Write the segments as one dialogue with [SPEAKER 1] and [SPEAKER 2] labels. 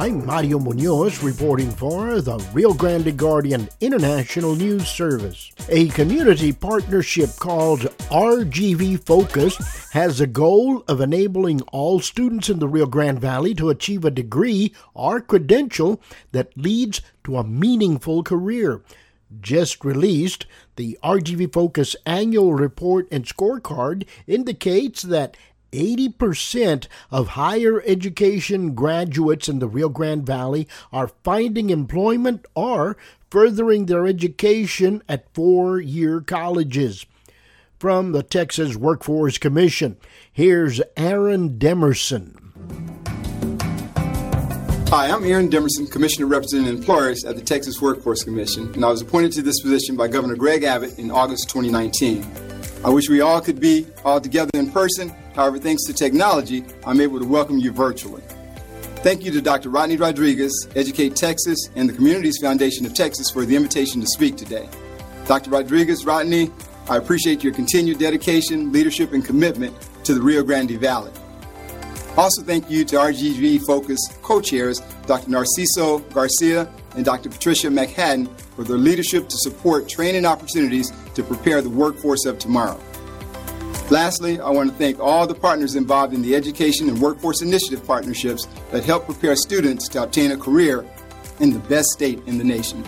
[SPEAKER 1] I'm Mario Munoz reporting for the Rio Grande Guardian International News Service. A community partnership called RGV Focus has a goal of enabling all students in the Rio Grande Valley to achieve a degree or credential that leads to a meaningful career. Just released, the RGV Focus annual report and scorecard indicates that 80% of higher education graduates in the Rio Grande Valley are finding employment or furthering their education at four year colleges. From the Texas Workforce Commission, here's Aaron Demerson.
[SPEAKER 2] Hi, I'm Aaron Demerson, Commissioner representing employers at the Texas Workforce Commission, and I was appointed to this position by Governor Greg Abbott in August 2019. I wish we all could be all together in person However, thanks to technology, I'm able to welcome you virtually. Thank you to Dr. Rodney Rodriguez, Educate Texas, and the Communities Foundation of Texas for the invitation to speak today. Dr. Rodriguez, Rodney, I appreciate your continued dedication, leadership, and commitment to the Rio Grande Valley. Also, thank you to RGV Focus co chairs, Dr. Narciso Garcia and Dr. Patricia McHatton, for their leadership to support training opportunities to prepare the workforce of tomorrow. Lastly, I want to thank all the partners involved in the Education and Workforce Initiative partnerships that help prepare students to obtain a career in the best state in the nation.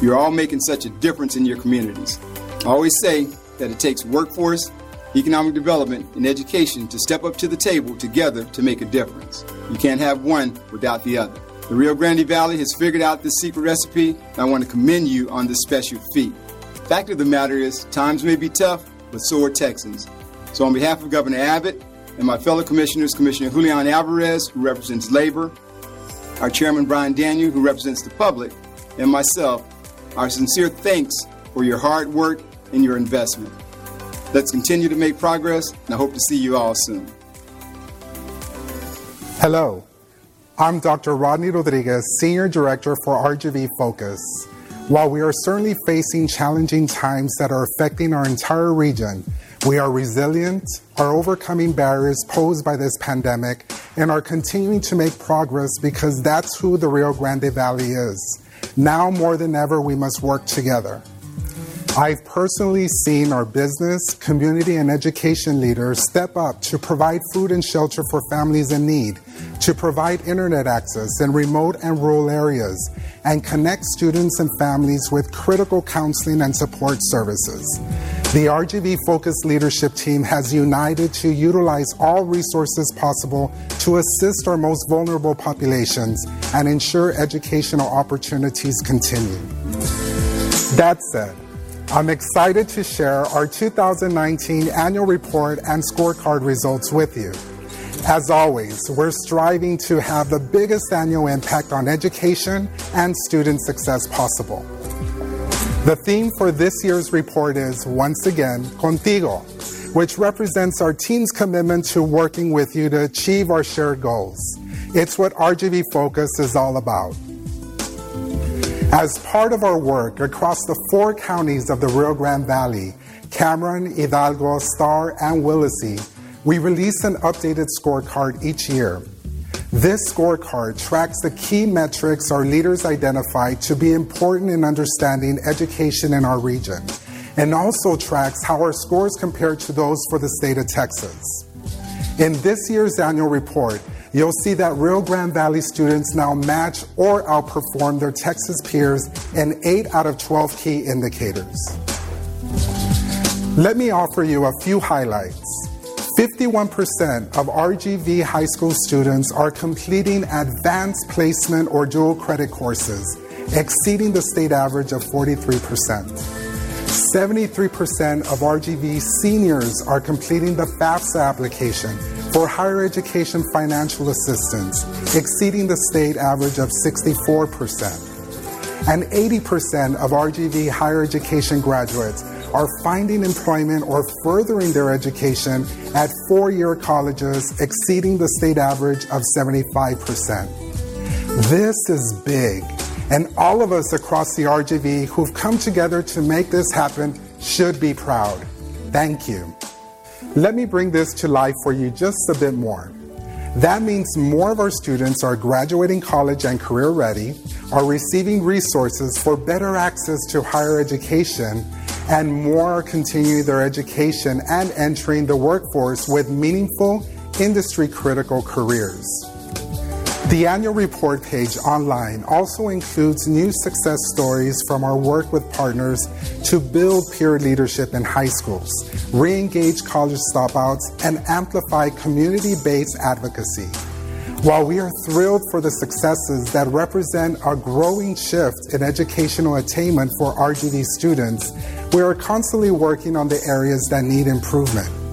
[SPEAKER 2] You're all making such a difference in your communities. I always say that it takes workforce, economic development, and education to step up to the table together to make a difference. You can't have one without the other. The Rio Grande Valley has figured out this secret recipe, and I want to commend you on this special feat. Fact of the matter is, times may be tough, but so are Texans. So, on behalf of Governor Abbott and my fellow commissioners, Commissioner Julian Alvarez, who represents labor, our chairman Brian Daniel, who represents the public, and myself, our sincere thanks for your hard work and your investment. Let's continue to make progress, and I hope to see you all soon.
[SPEAKER 3] Hello, I'm Dr. Rodney Rodriguez, Senior Director for RGV Focus. While we are certainly facing challenging times that are affecting our entire region, we are resilient, are overcoming barriers posed by this pandemic, and are continuing to make progress because that's who the Rio Grande Valley is. Now more than ever, we must work together. I've personally seen our business, community, and education leaders step up to provide food and shelter for families in need, to provide internet access in remote and rural areas, and connect students and families with critical counseling and support services. The RGV Focus leadership team has united to utilize all resources possible to assist our most vulnerable populations and ensure educational opportunities continue. That said, I'm excited to share our 2019 annual report and scorecard results with you. As always, we're striving to have the biggest annual impact on education and student success possible. The theme for this year's report is once again Contigo, which represents our team's commitment to working with you to achieve our shared goals. It's what RGV Focus is all about. As part of our work across the four counties of the Rio Grande Valley, Cameron, Hidalgo, Starr, and Willacy, we release an updated scorecard each year. This scorecard tracks the key metrics our leaders identify to be important in understanding education in our region, and also tracks how our scores compare to those for the state of Texas. In this year's annual report, you'll see that Rio Grande Valley students now match or outperform their Texas peers in 8 out of 12 key indicators. Let me offer you a few highlights. 51% of RGV high school students are completing advanced placement or dual credit courses, exceeding the state average of 43%. 73% of RGV seniors are completing the FAFSA application for higher education financial assistance, exceeding the state average of 64%. And 80% of RGV higher education graduates are finding employment or furthering their education at four year colleges, exceeding the state average of 75%. This is big, and all of us across the RGV who've come together to make this happen should be proud. Thank you. Let me bring this to life for you just a bit more. That means more of our students are graduating college and career ready, are receiving resources for better access to higher education, and more are continuing their education and entering the workforce with meaningful, industry critical careers. The annual report page online also includes new success stories from our work with partners to build peer leadership in high schools, re engage college dropouts, and amplify community based advocacy. While we are thrilled for the successes that represent a growing shift in educational attainment for RGV students, we are constantly working on the areas that need improvement.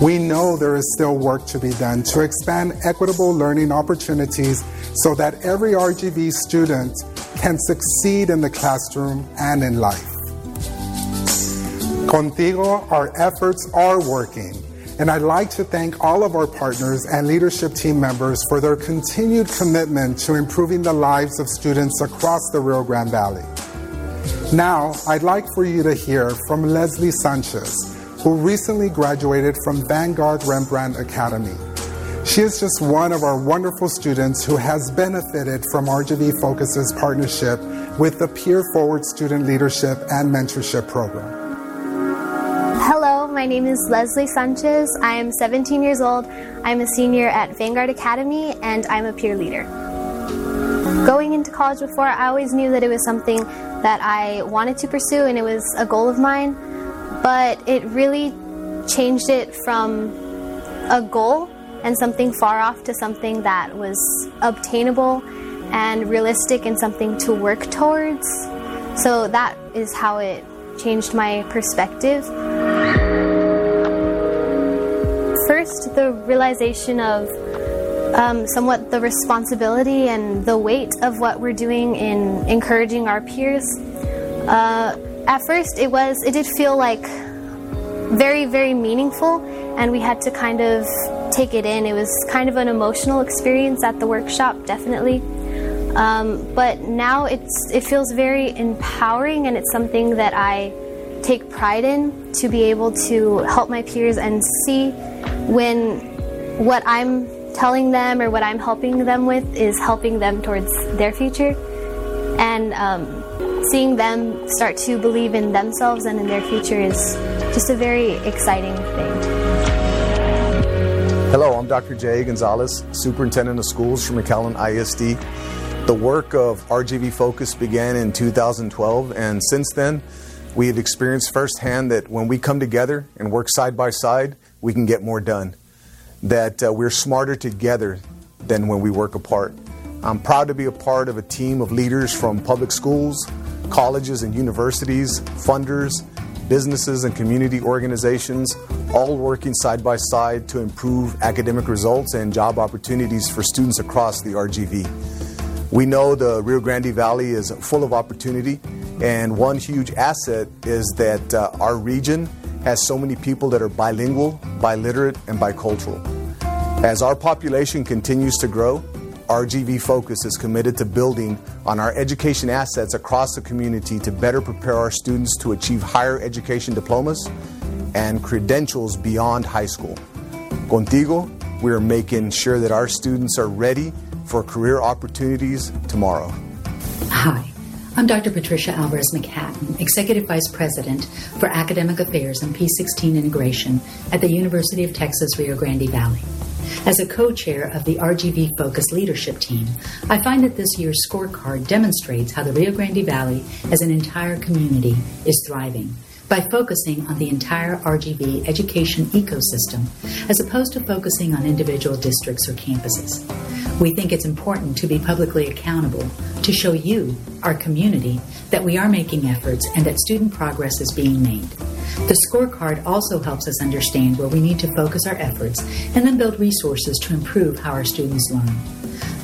[SPEAKER 3] We know there is still work to be done to expand equitable learning opportunities so that every RGV student can succeed in the classroom and in life. Contigo, our efforts are working, and I'd like to thank all of our partners and leadership team members for their continued commitment to improving the lives of students across the Rio Grande Valley. Now, I'd like for you to hear from Leslie Sanchez who recently graduated from Vanguard Rembrandt Academy. She is just one of our wonderful students who has benefited from RGV Focus's partnership with the Peer Forward Student Leadership and Mentorship Program.
[SPEAKER 4] Hello, my name is Leslie Sanchez. I am 17 years old. I'm a senior at Vanguard Academy and I'm a peer leader. Going into college before, I always knew that it was something that I wanted to pursue and it was a goal of mine but it really changed it from a goal and something far off to something that was obtainable and realistic and something to work towards. So that is how it changed my perspective. First, the realization of um, somewhat the responsibility and the weight of what we're doing in encouraging our peers. Uh, at first it was it did feel like very very meaningful and we had to kind of take it in. It was kind of an emotional experience at the workshop definitely. Um, but now it's it feels very empowering and it's something that i take pride in to be able to help my peers and see when what i'm telling them or what i'm helping them with is helping them towards their future. And um, seeing them start to believe in themselves and in their future is just a very exciting thing.
[SPEAKER 5] Hello, I'm Dr. Jay Gonzalez, Superintendent of Schools for McAllen ISD. The work of RGV Focus began in 2012, and since then, we have experienced firsthand that when we come together and work side by side, we can get more done. That uh, we're smarter together than when we work apart. I'm proud to be a part of a team of leaders from public schools, colleges and universities, funders, businesses, and community organizations, all working side by side to improve academic results and job opportunities for students across the RGV. We know the Rio Grande Valley is full of opportunity, and one huge asset is that uh, our region has so many people that are bilingual, biliterate, and bicultural. As our population continues to grow, RGV Focus is committed to building on our education assets across the community to better prepare our students to achieve higher education diplomas and credentials beyond high school. Contigo, we are making sure that our students are ready for career opportunities tomorrow.
[SPEAKER 6] Hi, I'm Dr. Patricia Alvarez McHatton, Executive Vice President for Academic Affairs and P16 Integration at the University of Texas Rio Grande Valley. As a co chair of the RGV Focus leadership team, I find that this year's scorecard demonstrates how the Rio Grande Valley as an entire community is thriving by focusing on the entire RGV education ecosystem as opposed to focusing on individual districts or campuses. We think it's important to be publicly accountable to show you, our community, that we are making efforts and that student progress is being made. The scorecard also helps us understand where we need to focus our efforts and then build resources to improve how our students learn.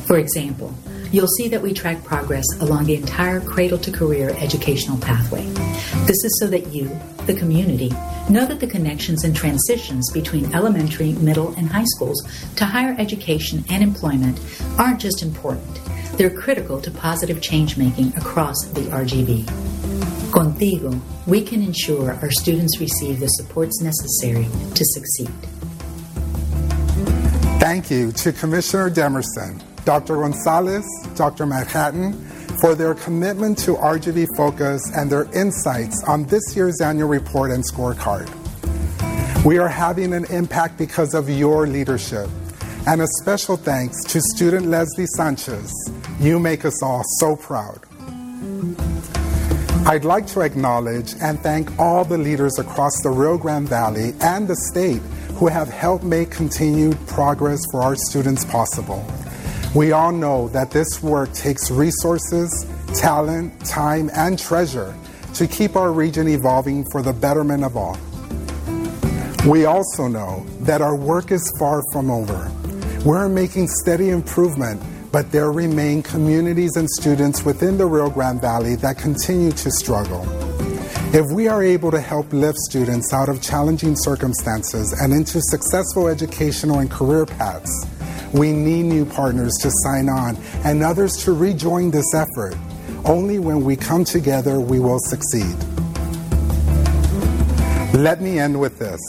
[SPEAKER 6] For example, you'll see that we track progress along the entire cradle to career educational pathway. This is so that you, the community, know that the connections and transitions between elementary, middle, and high schools to higher education and employment aren't just important, they're critical to positive change making across the RGV. Contigo, we can ensure our students receive the supports necessary to succeed.
[SPEAKER 3] Thank you to Commissioner Demerson, Dr. Gonzalez, Dr. McHatton, for their commitment to RGV Focus and their insights on this year's annual report and scorecard. We are having an impact because of your leadership. And a special thanks to student Leslie Sanchez. You make us all so proud. I'd like to acknowledge and thank all the leaders across the Rio Grande Valley and the state who have helped make continued progress for our students possible. We all know that this work takes resources, talent, time, and treasure to keep our region evolving for the betterment of all. We also know that our work is far from over. We're making steady improvement, but there remain communities and students within the Rio Grande Valley that continue to struggle. If we are able to help lift students out of challenging circumstances and into successful educational and career paths, we need new partners to sign on and others to rejoin this effort. Only when we come together we will succeed. Let me end with this.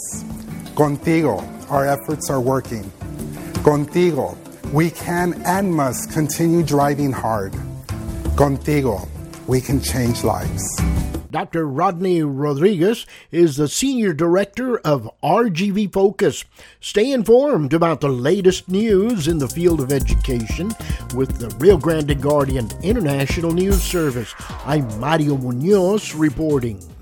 [SPEAKER 3] Contigo, our efforts are working. Contigo, we can and must continue driving hard. Contigo, we can change lives.
[SPEAKER 1] Dr. Rodney Rodriguez is the Senior Director of RGV Focus. Stay informed about the latest news in the field of education with the Rio Grande Guardian International News Service. I'm Mario Munoz reporting.